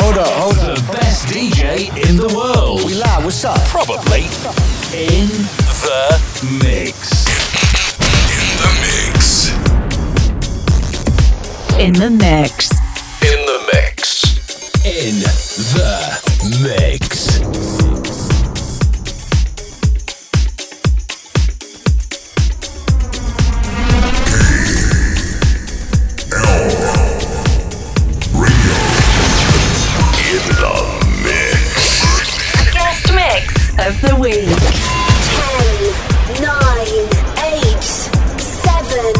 Hold up, hold up. The best DJ in the world. We live, what's up? Probably in the mix. In the mix. In the mix. In the mix. In the mix. Of the week. 10, 9, 8, 7,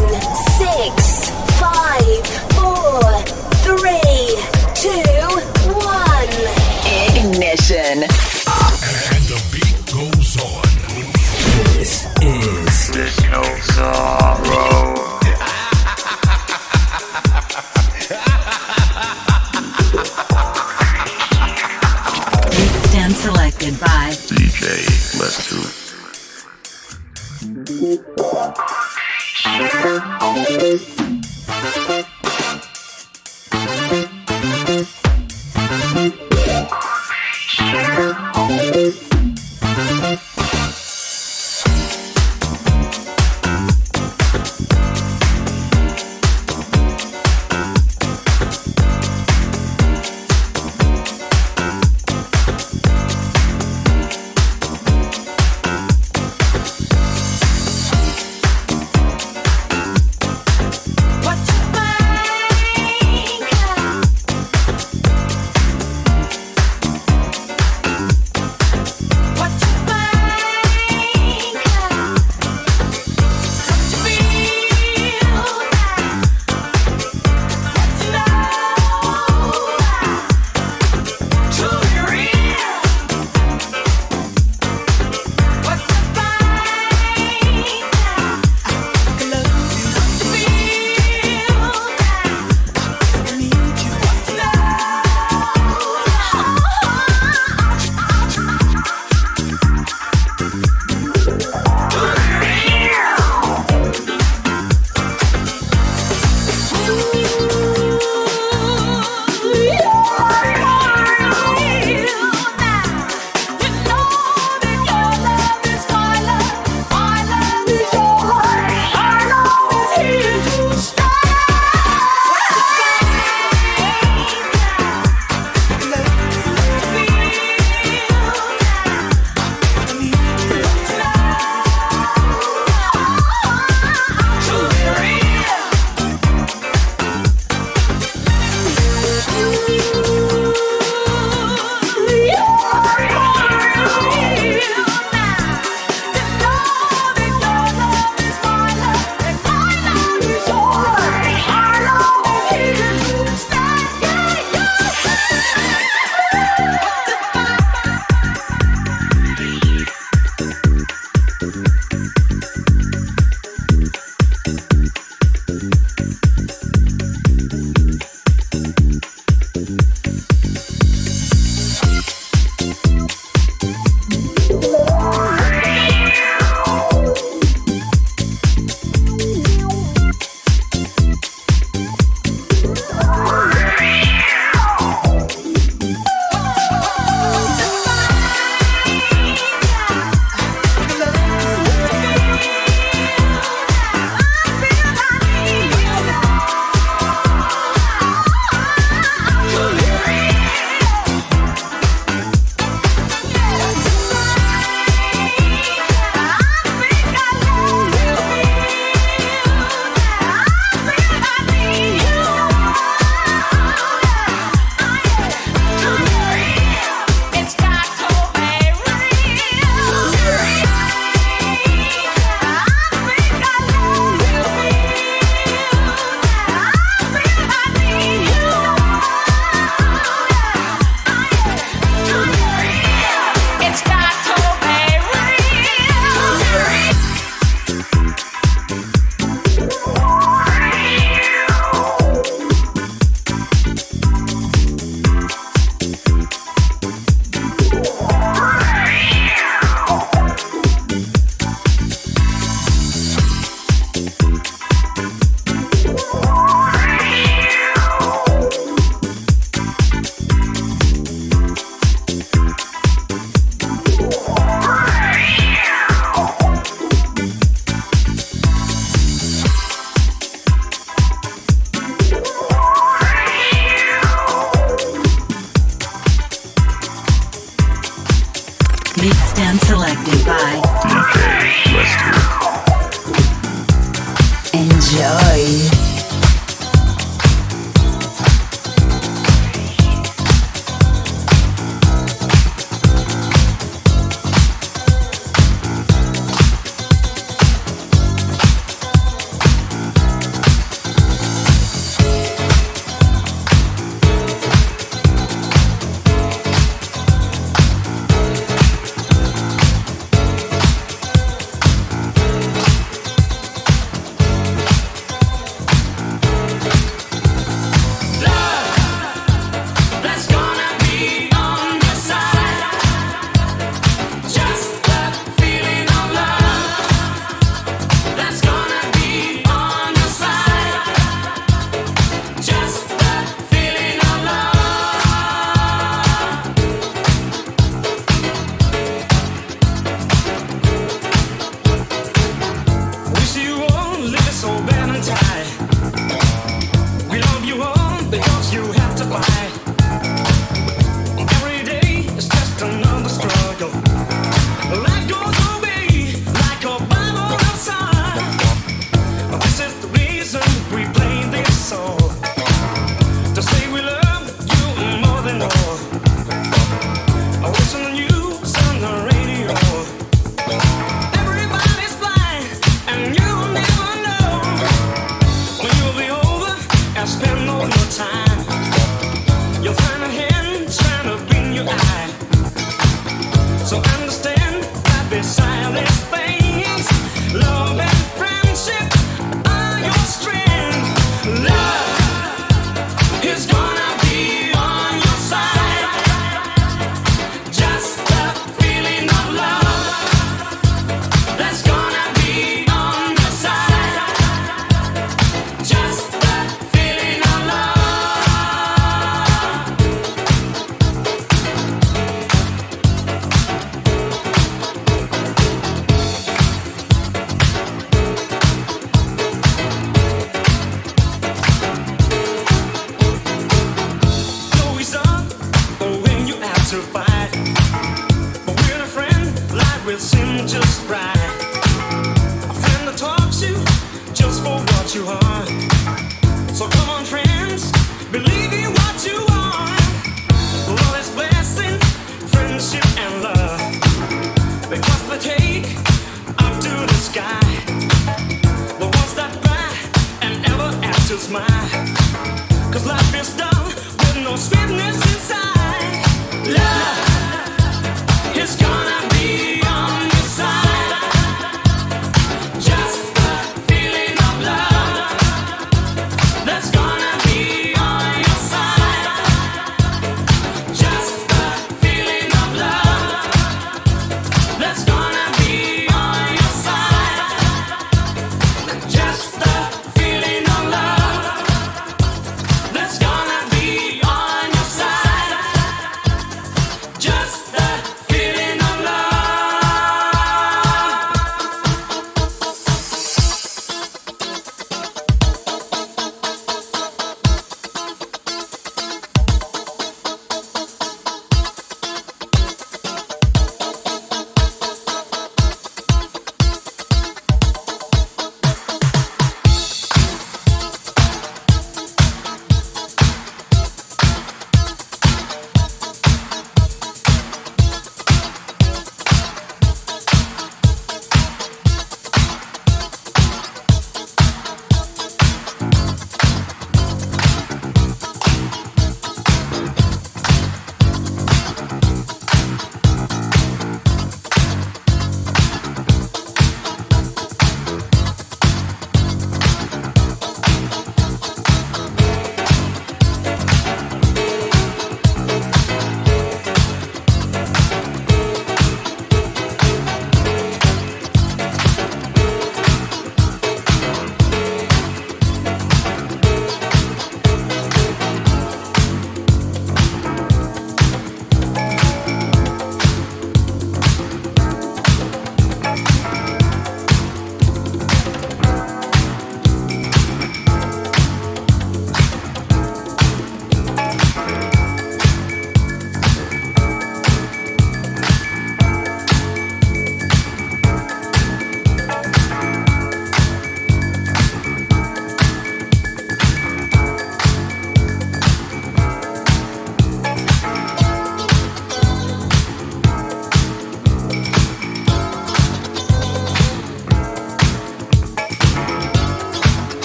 6, 5, 4, 3, 2, 1. Ignition. And the beat goes on. This is There's no sorrow. Lestu. What you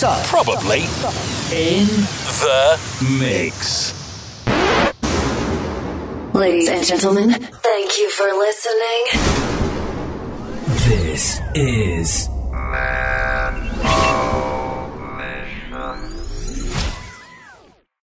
We live. What's up? Probably in the mix. Ladies and gentlemen, thank you for listening. This is Mix.